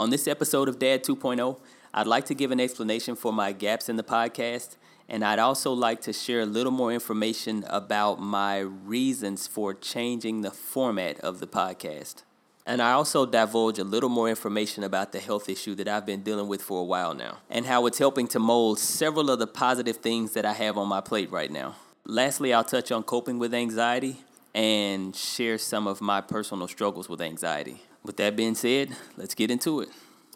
On this episode of Dad 2.0, I'd like to give an explanation for my gaps in the podcast, and I'd also like to share a little more information about my reasons for changing the format of the podcast. And I also divulge a little more information about the health issue that I've been dealing with for a while now, and how it's helping to mold several of the positive things that I have on my plate right now. Lastly, I'll touch on coping with anxiety and share some of my personal struggles with anxiety. With that being said, let's get into it.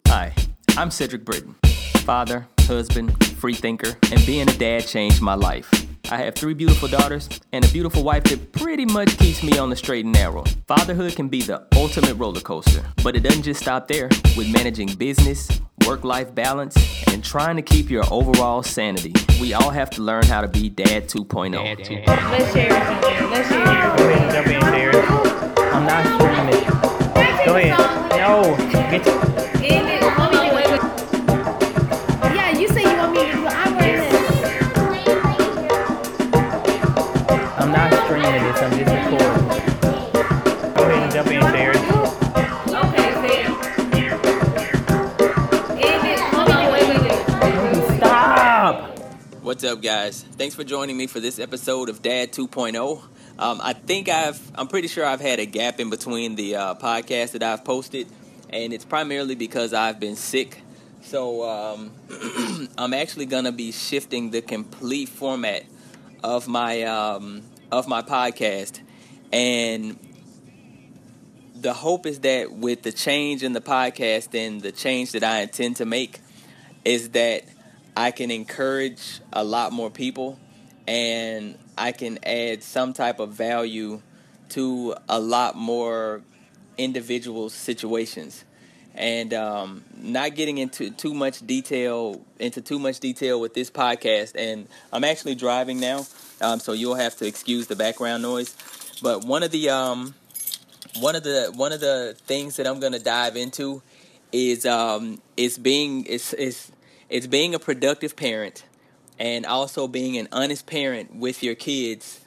Hi, I'm Cedric Britton, father, husband, free thinker, and being a dad changed my life. I have three beautiful daughters and a beautiful wife that pretty much keeps me on the straight and narrow. Fatherhood can be the ultimate roller coaster, but it doesn't just stop there. With managing business, work life balance, and trying to keep your overall sanity, we all have to learn how to be Dad 2.0. Dad 2.0. Let's share it, Let's share it. Go ahead, jump in, Derek. I'm not streaming. Go ahead. No. Get End it. Let me do it. Yeah, you say you want me to do it. I'm wearing this. I'm not streaming this. I'm just recording. Go ahead and jump in, Derek. Okay, say it. End it. Let me do it. Stop. What's up, guys? Thanks for joining me for this episode of Dad 2.0. Um, I think I've, I'm pretty sure I've had a gap in between the uh, podcasts that I've posted, and it's primarily because I've been sick. So um, I'm actually gonna be shifting the complete format of my um, of my podcast, and the hope is that with the change in the podcast and the change that I intend to make, is that I can encourage a lot more people and I can add some type of value to a lot more individual situations. And um, not getting into too much detail into too much detail with this podcast. And I'm actually driving now, um, so you'll have to excuse the background noise. But one of the um, one of the one of the things that I'm gonna dive into is um is being is is it's being a productive parent and also being an honest parent with your kids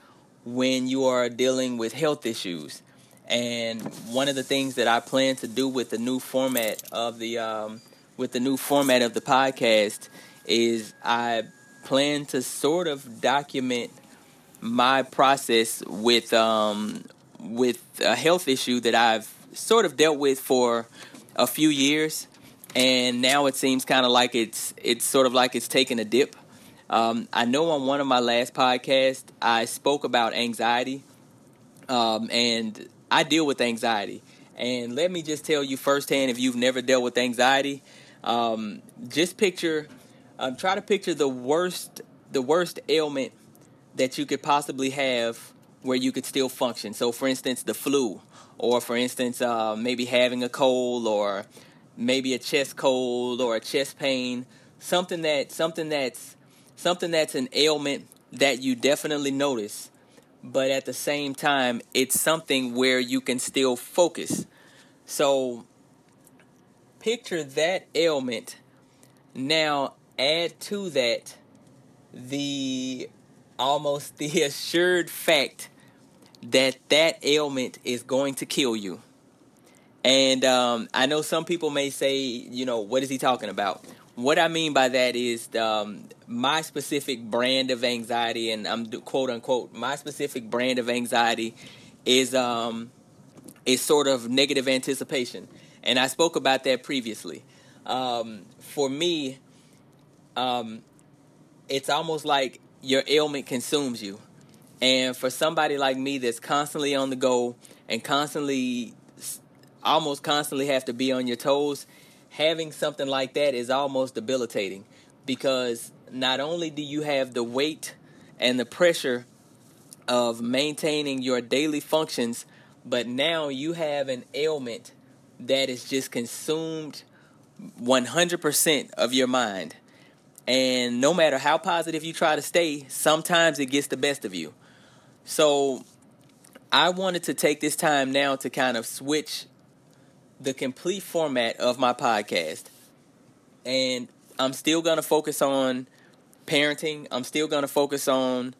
when you are dealing with health issues. And one of the things that I plan to do with the new format of the um, with the new format of the podcast is I plan to sort of document my process with um, with a health issue that I've sort of dealt with for a few years, and now it seems kind of like it's it's sort of like it's taking a dip. Um, I know on one of my last podcasts I spoke about anxiety, um, and I deal with anxiety. And let me just tell you firsthand, if you've never dealt with anxiety, um, just picture, um, try to picture the worst, the worst ailment that you could possibly have where you could still function. So, for instance, the flu, or for instance, uh, maybe having a cold, or maybe a chest cold, or a chest pain. Something that something that's something that's an ailment that you definitely notice, but at the same time, it's something where you can still focus. So, picture that ailment. Now, add to that the almost the assured fact that that ailment is going to kill you. And um, I know some people may say, you know, what is he talking about? What I mean by that is um, my specific brand of anxiety, and I'm quote unquote, my specific brand of anxiety is um, is sort of negative anticipation, and I spoke about that previously. Um, for me, um, it's almost like your ailment consumes you. And for somebody like me that's constantly on the go and constantly, almost constantly have to be on your toes, having something like that is almost debilitating because not only do you have the weight and the pressure of maintaining your daily functions, but now you have an ailment that is just consumed 100% of your mind. And no matter how positive you try to stay, sometimes it gets the best of you. So I wanted to take this time now to kind of switch the complete format of my podcast. And I'm still going to focus on parenting. I'm still going to focus on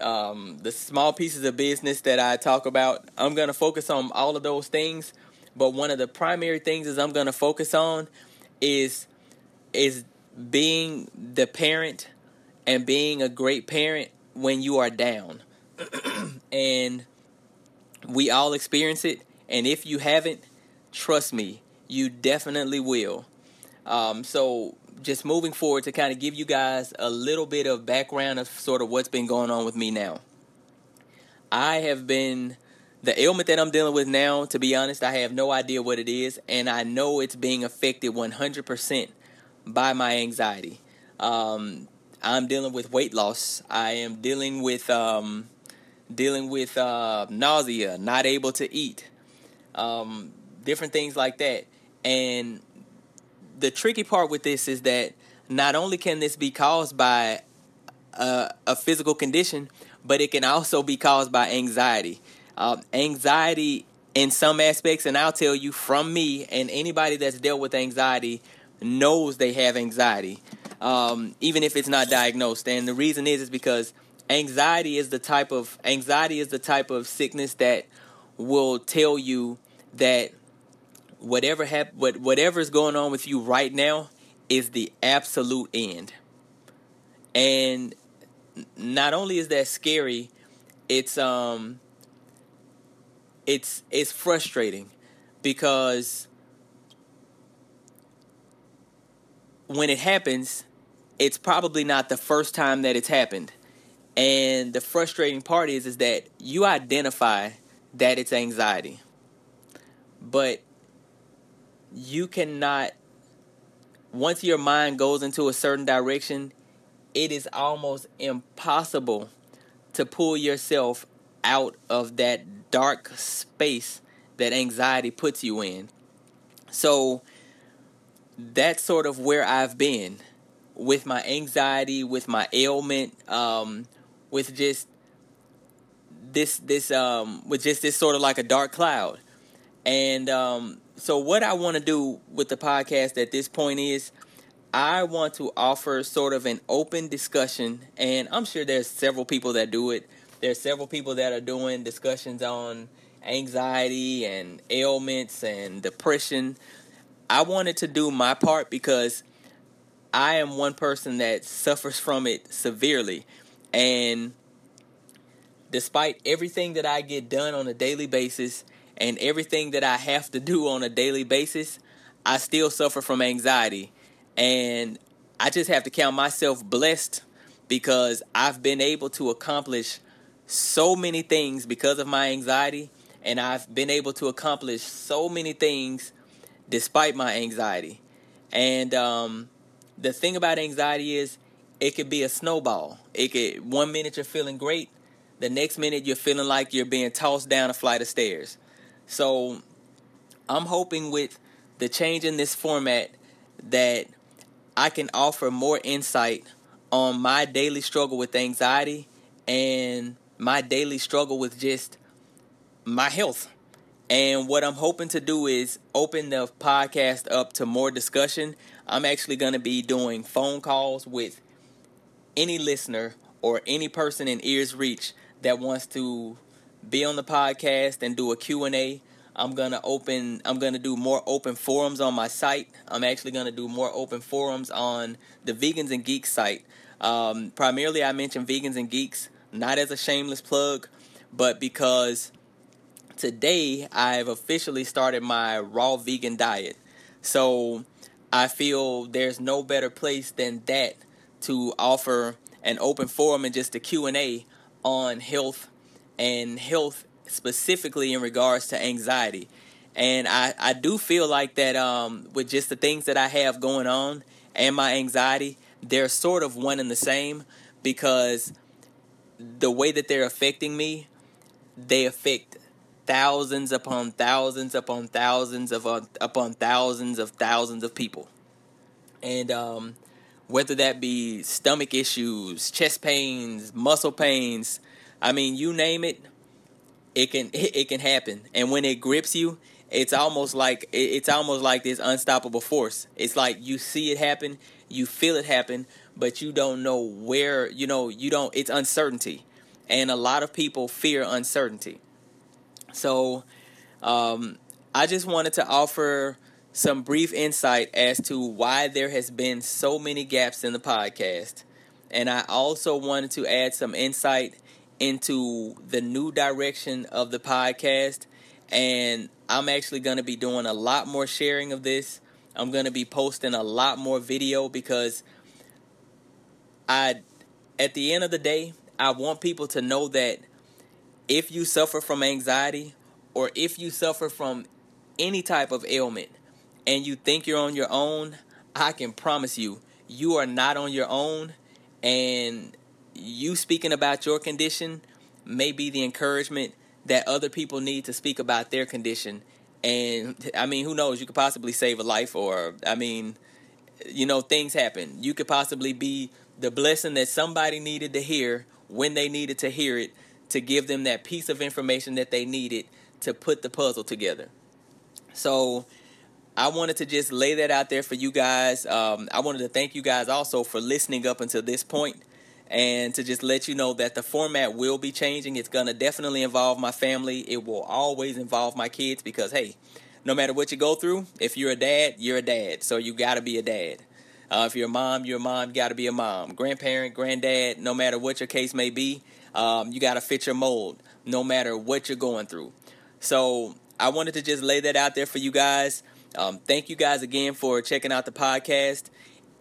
um, the small pieces of business that I talk about. I'm going to focus on all of those things. but one of the primary things is I'm going to focus on is is being the parent and being a great parent when you are down. and we all experience it. And if you haven't, trust me, you definitely will. Um, so, just moving forward to kind of give you guys a little bit of background of sort of what's been going on with me now. I have been the ailment that I'm dealing with now, to be honest, I have no idea what it is, and I know it's being affected 100% by my anxiety. Um, I'm dealing with weight loss. I am dealing with um, dealing with uh, nausea, not able to eat, um, different things like that. And the tricky part with this is that not only can this be caused by a, a physical condition, but it can also be caused by anxiety. Um, anxiety, in some aspects, and I'll tell you from me and anybody that's dealt with anxiety knows they have anxiety, um, even if it's not diagnosed. And the reason is is because anxiety is the type of anxiety is the type of sickness that will tell you that whatever hap- what whatever is going on with you right now is the absolute end. And not only is that scary, it's um it's it's frustrating because when it happens, it's probably not the first time that it's happened. And the frustrating part is is that you identify that it's anxiety. But you cannot once your mind goes into a certain direction, it is almost impossible to pull yourself out of that dark space that anxiety puts you in. So that's sort of where I've been with my anxiety, with my ailment, um, with just this this um with just this sort of like a dark cloud. And um so what I want to do with the podcast at this point is I want to offer sort of an open discussion and I'm sure there's several people that do it. There's several people that are doing discussions on anxiety and ailments and depression. I wanted to do my part because I am one person that suffers from it severely. And despite everything that I get done on a daily basis and everything that I have to do on a daily basis, I still suffer from anxiety. And I just have to count myself blessed because I've been able to accomplish so many things because of my anxiety. And I've been able to accomplish so many things despite my anxiety. And um, the thing about anxiety is it could be a snowball. It could one minute you're feeling great, the next minute you're feeling like you're being tossed down a flight of stairs. So I'm hoping with the change in this format that I can offer more insight on my daily struggle with anxiety and my daily struggle with just my health. And what I'm hoping to do is open the podcast up to more discussion. I'm actually going to be doing phone calls with any listener or any person in ears reach that wants to be on the podcast and do a Q&A. I'm going to open I'm going to do more open forums on my site. I'm actually going to do more open forums on the Vegans and Geeks site. Um, primarily I mention Vegans and Geeks not as a shameless plug, but because today I've officially started my raw vegan diet. So I feel there's no better place than that to offer an open forum and just a Q&A on health and health specifically in regards to anxiety. And I, I do feel like that um, with just the things that I have going on and my anxiety, they're sort of one and the same because the way that they're affecting me, they affect thousands upon thousands upon thousands of uh, upon thousands of thousands of people. And um, whether that be stomach issues, chest pains, muscle pains, I mean, you name it, it can it can happen. And when it grips you, it's almost like it's almost like this unstoppable force. It's like you see it happen, you feel it happen, but you don't know where, you know, you don't it's uncertainty. And a lot of people fear uncertainty. So, um, I just wanted to offer some brief insight as to why there has been so many gaps in the podcast. And I also wanted to add some insight into the new direction of the podcast. And I'm actually going to be doing a lot more sharing of this. I'm going to be posting a lot more video because I at the end of the day, I want people to know that if you suffer from anxiety or if you suffer from any type of ailment and you think you're on your own, I can promise you, you are not on your own. And you speaking about your condition may be the encouragement that other people need to speak about their condition. And I mean, who knows? You could possibly save a life, or I mean, you know, things happen. You could possibly be the blessing that somebody needed to hear when they needed to hear it to give them that piece of information that they needed to put the puzzle together. So I wanted to just lay that out there for you guys. Um, I wanted to thank you guys also for listening up until this point and to just let you know that the format will be changing. It's going to definitely involve my family. It will always involve my kids because, hey, no matter what you go through, if you're a dad, you're a dad. So you got to be a dad. Uh, if you're a mom, you're a mom. You got to be a mom. Grandparent, granddad, no matter what your case may be, um, you got to fit your mold no matter what you're going through. So I wanted to just lay that out there for you guys. Um, thank you guys again for checking out the podcast.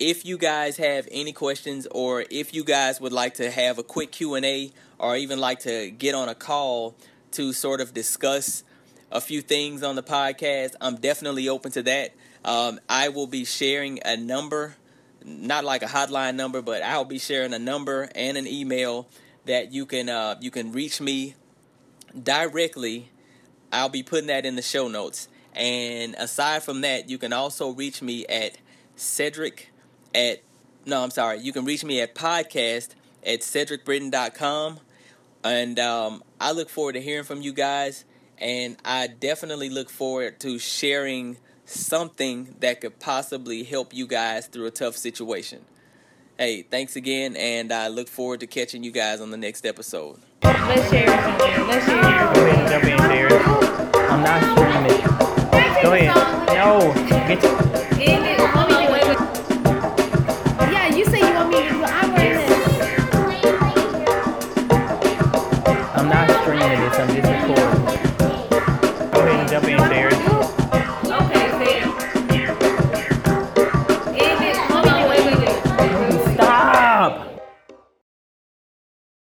If you guys have any questions or if you guys would like to have a quick Q&A or even like to get on a call to sort of discuss a few things on the podcast, I'm definitely open to that. Um, I will be sharing a number not like a hotline number, but I'll be sharing a number and an email that you can uh, you can reach me directly. I'll be putting that in the show notes. And aside from that, you can also reach me at Cedric at no, I'm sorry. You can reach me at podcast at cedricbritton.com. And um, I look forward to hearing from you guys. And I definitely look forward to sharing something that could possibly help you guys through a tough situation. Hey, thanks again, and I look forward to catching you guys on the next episode. Let's share something. Let's share. Go ahead, jump in, Derek. I'm not streaming it. Go ahead. No, get